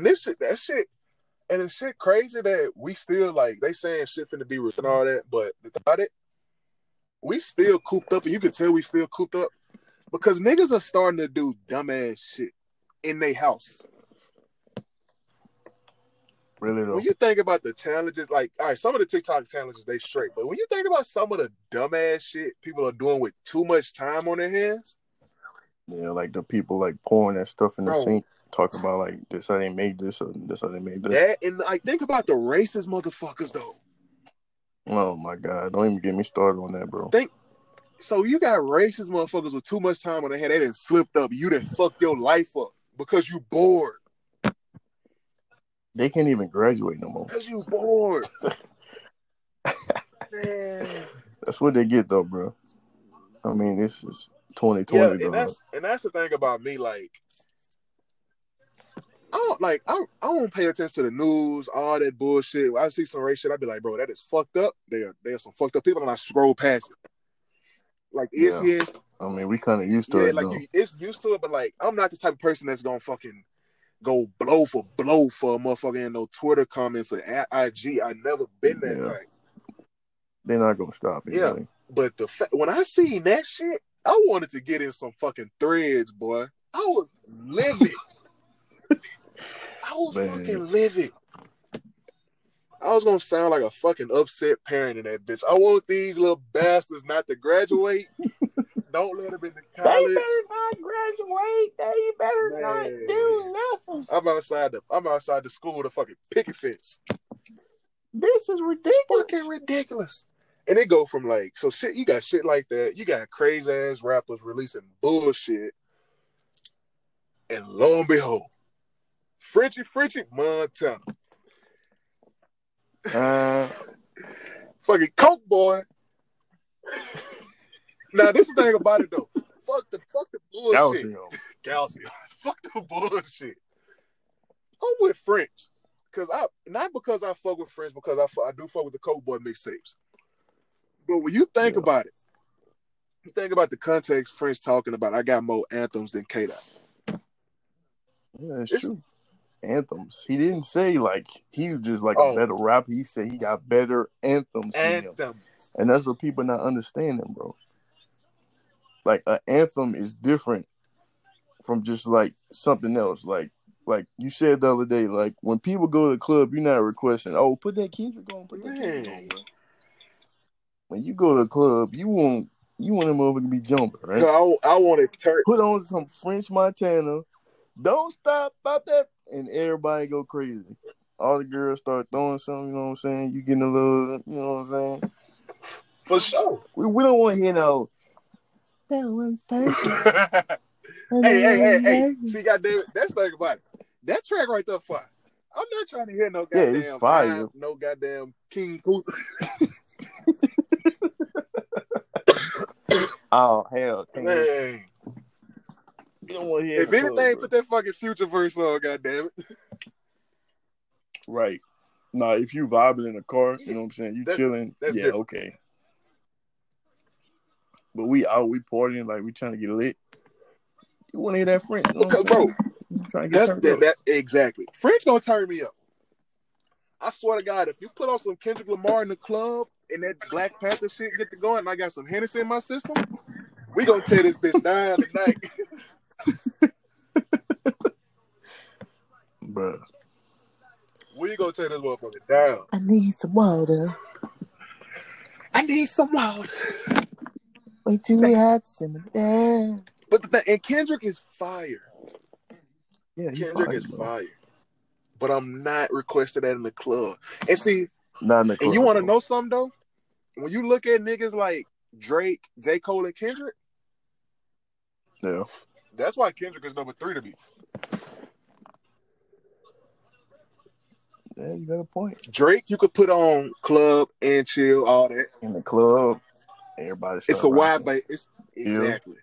And this shit, that shit, and it's shit crazy that we still like they saying shit finna be and all that, but about it, we still cooped up, and you can tell we still cooped up because niggas are starting to do dumbass shit in their house. Really though. When you think about the challenges, like all right, some of the TikTok challenges they straight, but when you think about some of the dumbass shit people are doing with too much time on their hands, yeah, like the people like pouring that stuff in the Bro. sink, talking about like this how they made this or this how they made this. that and like think about the racist motherfuckers though. Oh my god, don't even get me started on that, bro. Think so you got racist motherfuckers with too much time on their hand, they didn't slipped up, you didn't fuck your life up because you bored. They can't even graduate no more. Because you bored. Man. That's what they get though, bro. I mean, this is 2020, Yeah, and that's and that's the thing about me. Like, I don't like I I don't pay attention to the news, all that bullshit. When I see some race shit, I'd be like, bro, that is fucked up. There, there's some fucked up people, and I scroll past it. Like, is Yeah. I mean, we kind of used to yeah, it, like you, it's used to it, but like I'm not the type of person that's gonna fucking go blow for blow for a motherfucker in no Twitter comments or IG. I never been that Yeah. type. They're not gonna stop it. Yeah. really. But the fa- when I seen that shit, I wanted to get in some fucking threads, boy. I was livid. I was Man. fucking livid. I was gonna sound like a fucking upset parent in that bitch. I want these little bastards not to graduate. Don't let them into college. They better not graduate. They better Man. Not do nothing. I'm outside the I'm outside the school to fucking picket fence. This is ridiculous. Fucking ridiculous. And it go from like so shit. You got shit like that. You got crazy ass rappers releasing bullshit, and lo and behold, Frenchie Frenchie Montana, Uh, fucking Coke boy. now this is the thing about it though. Fuck the fuck the bullshit. calcium. Fuck the bullshit. I'm with French. Cause I not because I fuck with French, because I, fu- I do fuck with the Coke Boy mixtapes. But when you think Yeah. about it, you think about the context French talking about. I got more anthems than K Dot. Yeah, that's It's- true. Anthems. He didn't say like he was just like Oh. a better rapper. He said he got better anthems. Anthem. And that's what people not understanding, bro. Like an anthem is different from just like something else. Like like you said the other day, like when people go to the club, you're not requesting, oh, put that Kendrick on, put that Kendrick on, When you go to the club, you want you want them motherfucker to be jumping, right? I, I want to turn. Put on some French Montana. Don't stop about that, and everybody go crazy. All the girls start throwing something. You know what I'm saying? You getting a little, you know what I'm saying? For sure. We, we don't want to hear no. That one's perfect. hey, hey, hey, hey. See, goddamn that's thing about it. That track right there, fire. I'm not trying to hear no goddamn Yeah, it's fire. Rhyme, no goddamn King Kunta. Oh hell. Man, You don't want to hear. if the anything, club, put that fucking future verse on, goddamn it. right. Now, if you vibing in the car, you know what I'm saying. You That's- chilling. that's yeah, different. okay. But we out, we partying like we trying to get lit. You want to hear that French? You know what bro, trying to get That's that, that exactly. French gonna turn me up. I swear to God, if you put on some Kendrick Lamar in the club and that Black Panther shit get to going, and I got some Hennessy in my system, we gonna tear this bitch down tonight. Bruh. we gonna take this motherfucker down. I need some water. I need some water. Way too hot, simmer down. But the thing, and Kendrick is fire. Yeah, he Kendrick fine, is bro. fire. But I'm not requesting that in the club. And see, Not in the and you want to know something though? When you look at niggas like Drake, J. Cole, and Kendrick, Yeah. That's why Kendrick is number three to me. Yeah, you got a point. Drake, you could put on club and chill, all that. In the club, everybody. It's a wide, ba- it's exactly.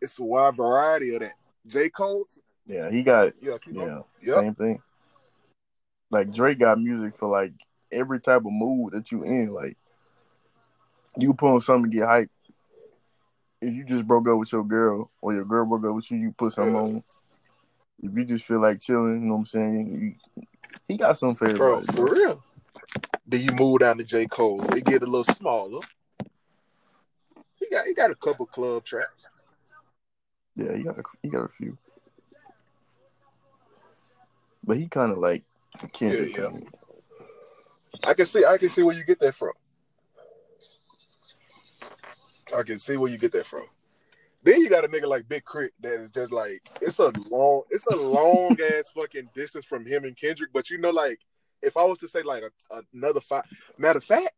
It's a wide variety of that. J. Cole, Yeah, he got. yeah, Yeah. Yep. same thing. Like Drake got music for like every type of mood that you in. Like you put on something to get hype. If you just broke up with your girl or your girl broke up with you, you put something on. if you just feel like chilling, you know what I'm saying? You, he got some favorite. bro, for real. Then you move down to J. Cole. They get a little smaller. He got he got a couple club tracks. Yeah, he got a, he got a few, but he kind of like Kendrick. Yeah, yeah. I can see I can see where you get that from. I can see where you get that from. Then you got a nigga like Big K.R.I.T. that is just like it's a long it's a long ass fucking distance from him and Kendrick. But you know, like if I was to say like a, another five matter of fact,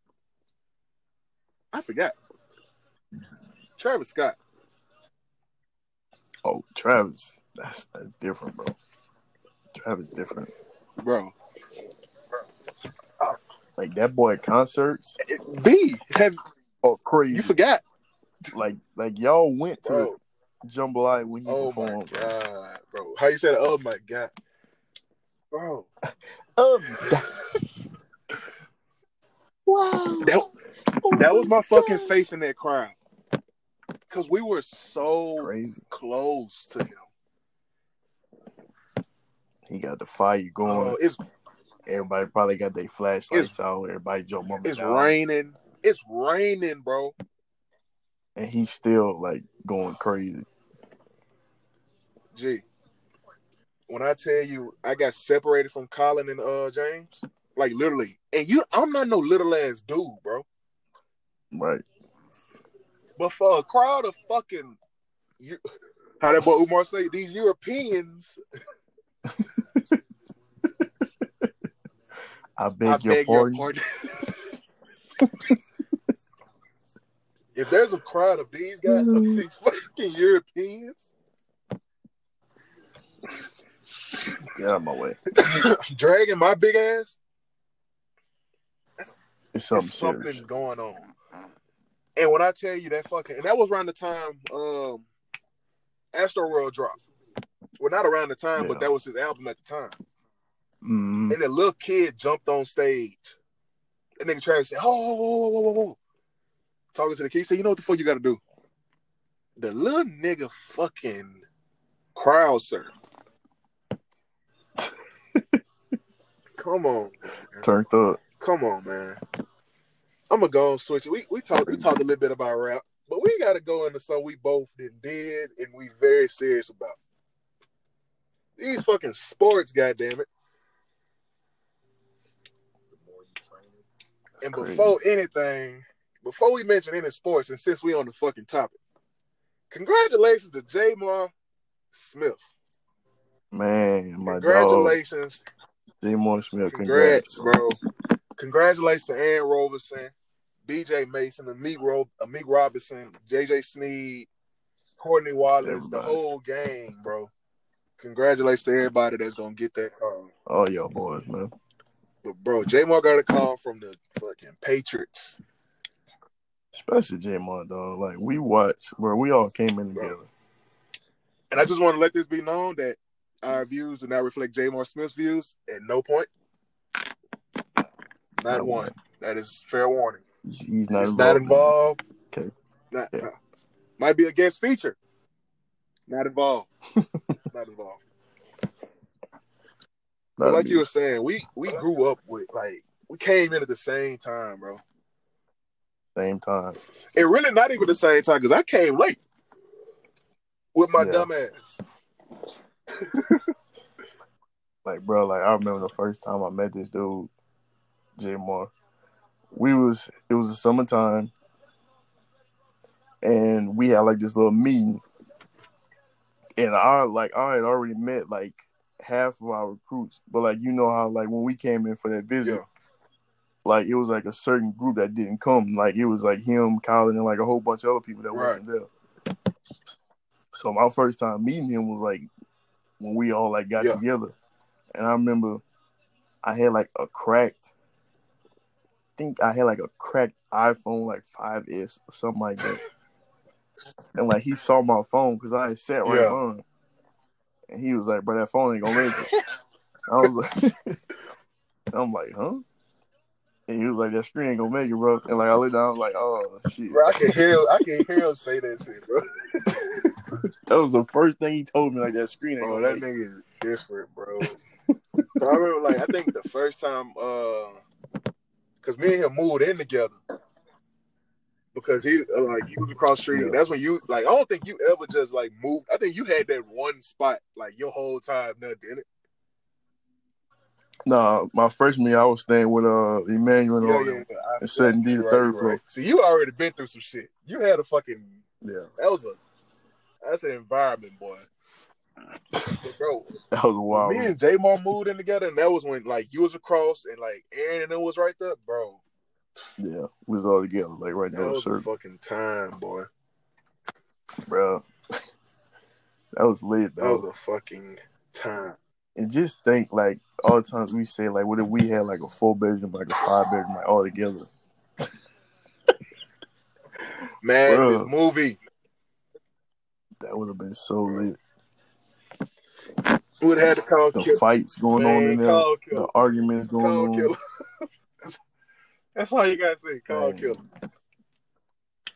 I forgot. Travis Scott. Oh, Travis, that's, that's different, bro. Travis different. Bro. Like that boy at concerts. B have Oh, crazy! you forgot. Like like y'all went to Bro. Jambalaya when he Oh performed. bro. god, bro. How you said oh my god. Bro. Um, That, that was my fucking face in that crowd. Cause we were so crazy. close to him. He got the fire going. Oh, it's Everybody probably got their flashlights out. Everybody jump and it's down. raining. It's raining, bro. And he's still like going crazy. Gee. When I tell you I got separated from Colin and uh James, like literally. And you I'm not no little ass dude, bro. Right. But for a crowd of fucking you how that boy Umar say these Europeans, I beg, I your, beg pardon. your pardon. if there's a crowd of these guys, of these fucking Europeans Get out of my way. dragging my big ass, It's something there's something serious. going on. And when I tell you that fucking, and that was around the time um Astroworld dropped. Well, not around the time, Yeah. but that was his album at the time. Mhm. And the little kid jumped on stage. And nigga Travis said, "Oh, whoa, whoa, whoa, whoa, whoa." Talking to the kid, he said, "You know what the fuck you got to do?" The little nigga fucking crowd surf. Come on, Turned up. come on, man. I'm gonna go and switch. We we talked we talked a little bit about rap, but we got to go into something we both did, did and we very serious about. These fucking sports, goddamn it. That's And crazy. before anything, before we mention any sports, and since we on the fucking topic, congratulations to Jamar Smith. Man, my Congratulations, Jamar Smith. congrats, Congrats, bro. Congratulations to Aaron Robinson, BJ Mason, Amik, Ro- Amik Robinson, JJ Sneed, Courtney Wallace, the whole gang, bro. Congratulations to everybody that's gonna get that call. All y'all boys, man. But bro, Jamar got a call from the fucking Patriots. Especially J. Moore, dog. Like we watched, bro. We all came in Bro. together. And I just want to let this be known that our views do not reflect Jamar Smith's views at no point. Not one. one. That is fair warning. He's, he's not He's involved. not involved. Okay. Not, Yeah. uh, might be a guest feature. Not involved. not involved. Not like you were saying, we we grew up with like we came in at the same time, bro. Same time. And really not even the same time because I came late with my Yeah. dumb ass. Like, bro, like I remember the first time I met this dude, J. Moore. We was it was the summertime, and we had like this little meeting, and I like I had already met like half of our recruits, but like you know how like when we came in for that visit, Yeah. Like it was like a certain group that didn't come. Like it was like him, Colin, and like a whole bunch of other people that Right. wasn't there. So my first time meeting him was like when we all like got Yeah. together, and I remember I had like a cracked. I think I had like a cracked iPhone, like 5S or something like that. and like he saw my phone because I had sat right Yeah. on, and he was like, "Bro, that phone ain't gonna make it." I was like, "I'm like, huh?" And he was like, "That screen ain't gonna make it, bro." And like I looked down, I was like, "Oh shit." Bro, I can hear I can hear him say that shit, bro. that was the first thing he told me. Like that screen. ain't Bro, that make nigga is different, bro. so I remember, like, I think the first time, uh, because me and him moved in together. Because he, uh, like, he was across the street. Yeah. That's when you, like, I don't think you ever just, like, moved. I think you had that one spot, like, your whole time, nothing, didn't it? Nah, my freshman year I was staying with uh Emmanuel Yeah, yeah. I- And setting D the right, third right. floor. See, you already been through some shit. You had a fucking, Yeah, that was a, that's an environment, boy. Bro, that was wild. me and Jamar moved in together, and that was when like you was across and like Aaron and them was right there, bro. Yeah, we was all together, like right That there, was a sir, fucking time, boy. bro. that was lit, That though. was a fucking time. And just think, like all the times we say, like, what if we had like a four bedroom, like a five bedroom, like all together? Man, this movie That would have been so lit. We would have had to call The fights going on in there, the arguments going call on. killer. that's, that's all you gotta say. Call Man. killer.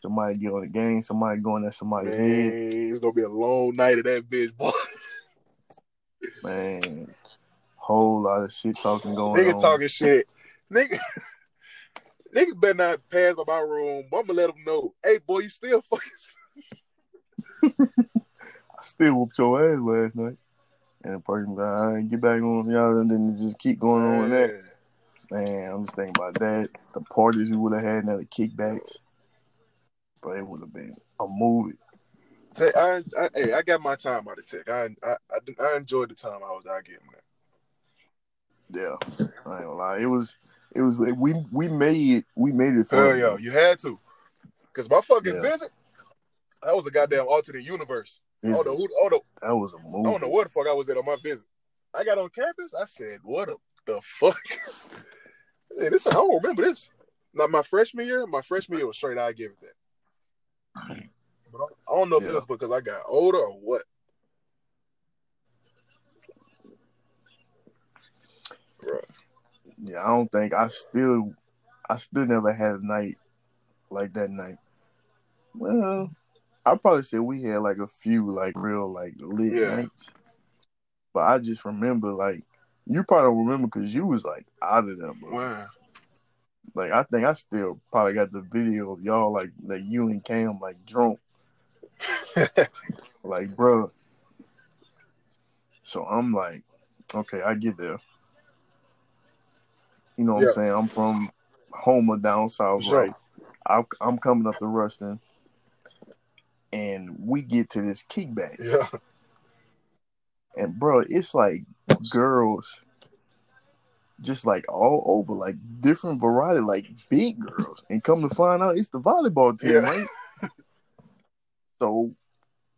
Somebody get on the game, somebody going at somebody's Man, head. it's gonna be a long night of that bitch, boy. Man, whole lot of shit talking going Nigga on. Nigga talking shit. Nigga, nigga better not pass by my room. I'm gonna let him know. Hey, boy, you still fucking. I still whooped your ass last night. And the person like, I ain't get back on y'all, and then just keep going on with that. Man, I'm just thinking about that. The parties we would have had now, the kickbacks. But it would have been a movie. Tay, I, I, hey, I got my time out of tech. I, I, I, I enjoyed the time I was out getting that. Yeah, I ain't gonna lie. It was, it was. like, We we made we made it Hell yeah, you had to, cause my fucking Yeah. visit, that was a goddamn alternate universe. I It's- don't know who, I don't that was a movie. I don't know what the fuck I was at on my visit. I got on campus. I said, "What the- the fuck?" hey, this I don't remember this. Not my freshman year. My freshman year was straight. I give it that. I don't know if it Yeah. was because I got older or what. Bruh. Yeah, I don't think I still, I still never had a night like that night. Well, I probably say we had like a few like real like lit Yeah. nights, but I just remember like you probably don't remember because you was like out of them. Wow. Like I think I still probably got the video of y'all like like you and Cam like drunk, like bro. So I'm like, okay, I get there. You know what Yeah. I'm saying? I'm from Homer down south, sure. right? I'm, I'm coming up to Ruston, and we get to this kickback, Yeah. and bro, it's like girls, just like all over, like different variety, like big girls, and come to find out it's the volleyball team, Yeah. right? So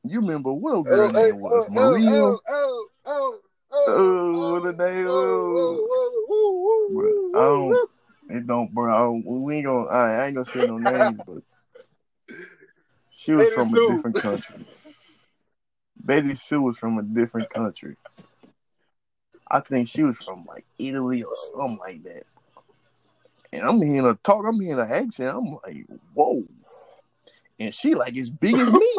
you remember what old Oh, girl hey, name was? Oh, oh, Maria. Oh, oh, oh, oh, Oh, what the oh, name? oh, I don't. It don't, bro. I don't, we ain't gonna. I ain't gonna say no names, but she was Betty from Sue. a different country. Betty Sue was from a different country. I think she was from like Italy or something like that. And I'm hearing her talk. I'm hearing her accent. I'm like, whoa. And she like as big as me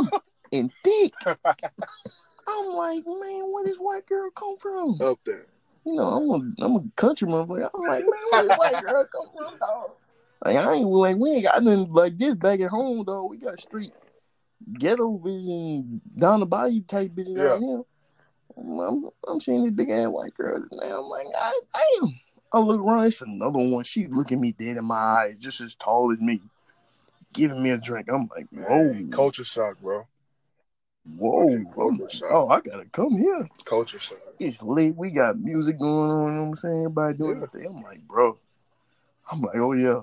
and thick. I'm like, man, where this white girl come from? Up there. you know, I'm a, I'm a country motherfucker. I'm like, man, where this white girl come from, dog? Like, I ain't like, we ain't got nothing like this back at home, though. We got street ghetto vision down the bayou type vision out here. I'm, I'm, I'm seeing this big ass white girl, and I'm like, I, I am. I look around, it's another one. She looking me dead in my eyes, just as tall as me, giving me a drink. I'm like, whoa, Man, culture shock, bro. whoa. culture like, shock. oh, I gotta come here. Culture shock. It's late. We got music going on. You know what I'm saying? Everybody doing Yeah. their thing. I'm like, bro. I'm like, oh yeah.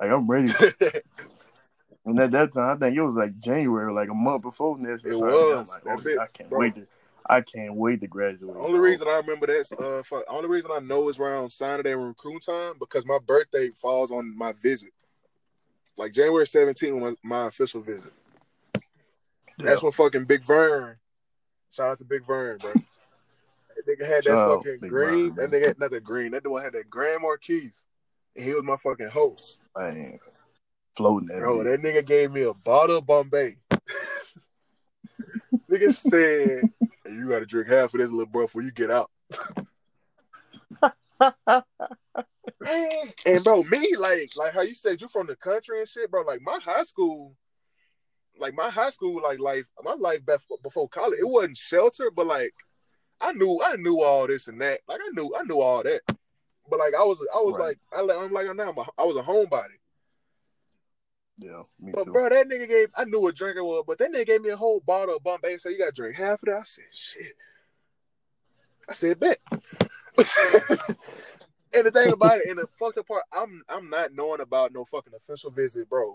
Like I'm ready. and at that time, I think it was like January, like a month before this. It was. I'm like, oh, bit, I can't bro. wait to. I can't wait to graduate. The only reason I remember that, uh, for, only reason I know is around signing day and recruit time because my birthday falls on my visit, like January 17th, was my official visit. Yeah. That's when fucking Big Vern. Shout out to Big Vern, bro. that nigga had that Shout fucking green. Vern, that nigga had not that green. That one had that Grand Marquis, and he was my fucking host. man, floating that. Bro, that nigga gave me a bottle of Bombay. Nigga said, hey, you gotta drink half of this little bro before you get out. and bro, me like like how you said you're from the country and shit, bro. Like my high school, like my high school, like life, my life before college, it wasn't sheltered, but like I knew I knew all this and that. Like I knew I knew all that. But like I was I was right. like I I'm like I'm now I was a homebody. Yeah, me but too. bro, that nigga gave I knew what drinking was, but that nigga gave me a whole bottle of Bombay. So you got to drink half of that. I said shit. I said bet. and the thing about it, and the fucked up part, I'm I'm not knowing about no fucking official visit, bro.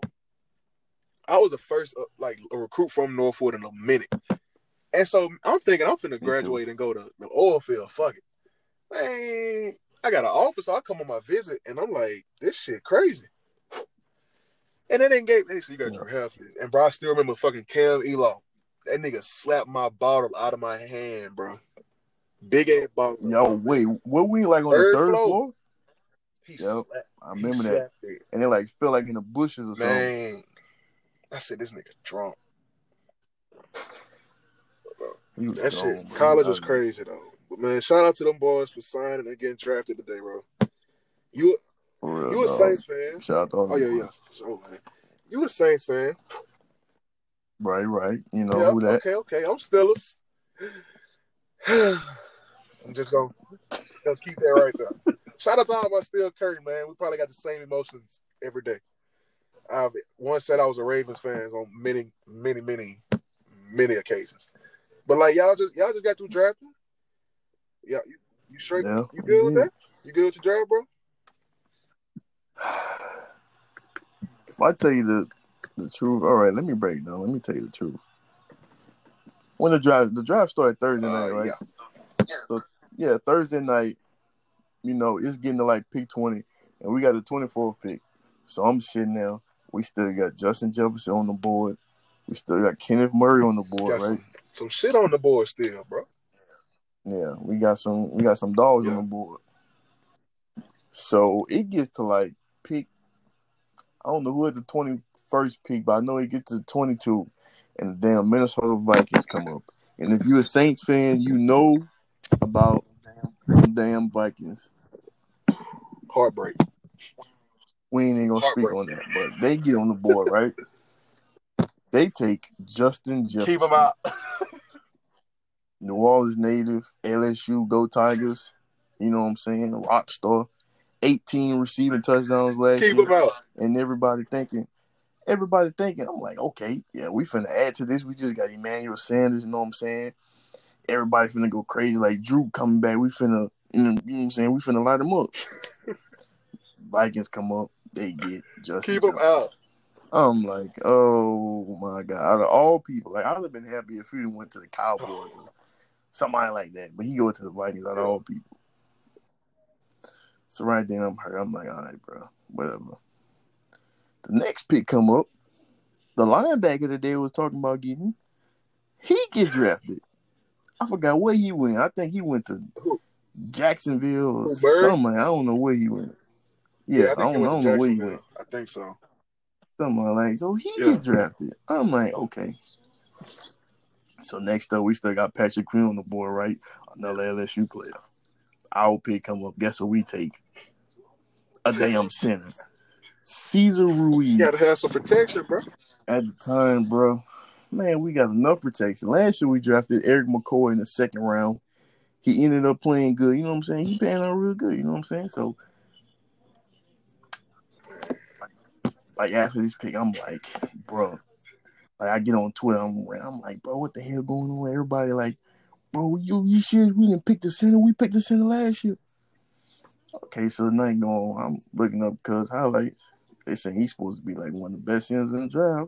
I was the first uh, like a recruit from Northwood in a minute, and so I'm thinking I'm finna graduate and go to the oil field. Fuck it, man. I got an offer, so I come on my visit, and I'm like, this shit crazy. And then they gave, hey, so you got your half this. And bro, I still remember fucking Cam Elo. That nigga slapped my bottle out of my hand, bro. Big ass bottle. Yo, wait, what we like on third the third floor? floor? He yep, slapped, I remember that. It. And it like felt like in the bushes or something. I said this nigga drunk. that shit, college was crazy though. But man, shout out to them boys for signing and getting drafted today, bro. You real, you a dog. Saints fan? Shout out to all Oh yeah, yeah. So, man. You a Saints fan? Right, right. You know yeah, who that? Okay, okay. I'm Steelers. I'm just gonna, gonna keep that right there. Shout out to all my Steel Curry, man. We probably got the same emotions every day. I've once said I was a Ravens fan on many, many, many, many occasions. But like y'all just y'all just got through drafting. Yeah, you, you straight? Yeah, you good with that? You good with your draft, bro? If I tell you the the truth, all right, let me break down. Let me tell you the truth. When the drive the drive started Thursday night, uh, right? Yeah. So yeah, Thursday night, you know, it's getting to like pick twenty, and we got the twenty fourth pick. So I'm sitting there. We still got Justin Jefferson on the board. We still got Kenneth Murray on the board, right? Some, some, shit on the board still, bro. Yeah, we got some we got some dogs yeah. on the board. So it gets to like pick. I don't know who had the twenty first pick, but I know he gets to twenty two, and the damn Minnesota Vikings come up. And if you're a Saints fan, you know about them damn Vikings. Heartbreak. We ain't even gonna Heartbreak. speak on that, but they get on the board, right? they take Justin Jefferson. Keep him out. New Orleans native, LSU, go Tigers. You know what I'm saying? Rock star. 18 receiving touchdowns last Keep year. Keep him out. And everybody thinking, everybody thinking, I'm like, okay, yeah, we finna add to this. We just got Emmanuel Sanders, you know what I'm saying? Everybody finna go crazy. Like Drew coming back, we finna, you know, what I'm saying? We finna light them up. Vikings come up, they get just keep them out. I'm like, oh my god! Out of all people, like I'd have been happy if he went to the Cowboys or somebody like that, but he go to the Vikings out of all people. So right then I'm hurt. I'm like, all right, bro, whatever. The next pick come up. The linebacker they was talking about getting, he get drafted. I forgot where he went. I think he went to Jacksonville or something. I don't know where he went. Yeah, yeah I, I, don't, I don't know where he went. I think so. Something like so he yeah. get drafted. I'm like, okay. So next up, we still got Patrick Queen on the board, right? Another LSU player. Our pick come up. Guess what we take? A damn center. Cesar Ruiz. You gotta have some protection, bro. At the time, bro, man, we got enough protection. Last year we drafted Erik McCoy in the second round. He ended up playing good. You know what I'm saying? He playing out real good. You know what I'm saying? So, like after this pick, I'm like, bro. Like I get on Twitter, I'm, I'm like, bro, what the hell going on? Everybody like, bro, you you sure we didn't pick the center? We picked the center last year. Okay, so the night going, I'm looking up cuz highlights. They say he's supposed to be like one of the best centers in the draft.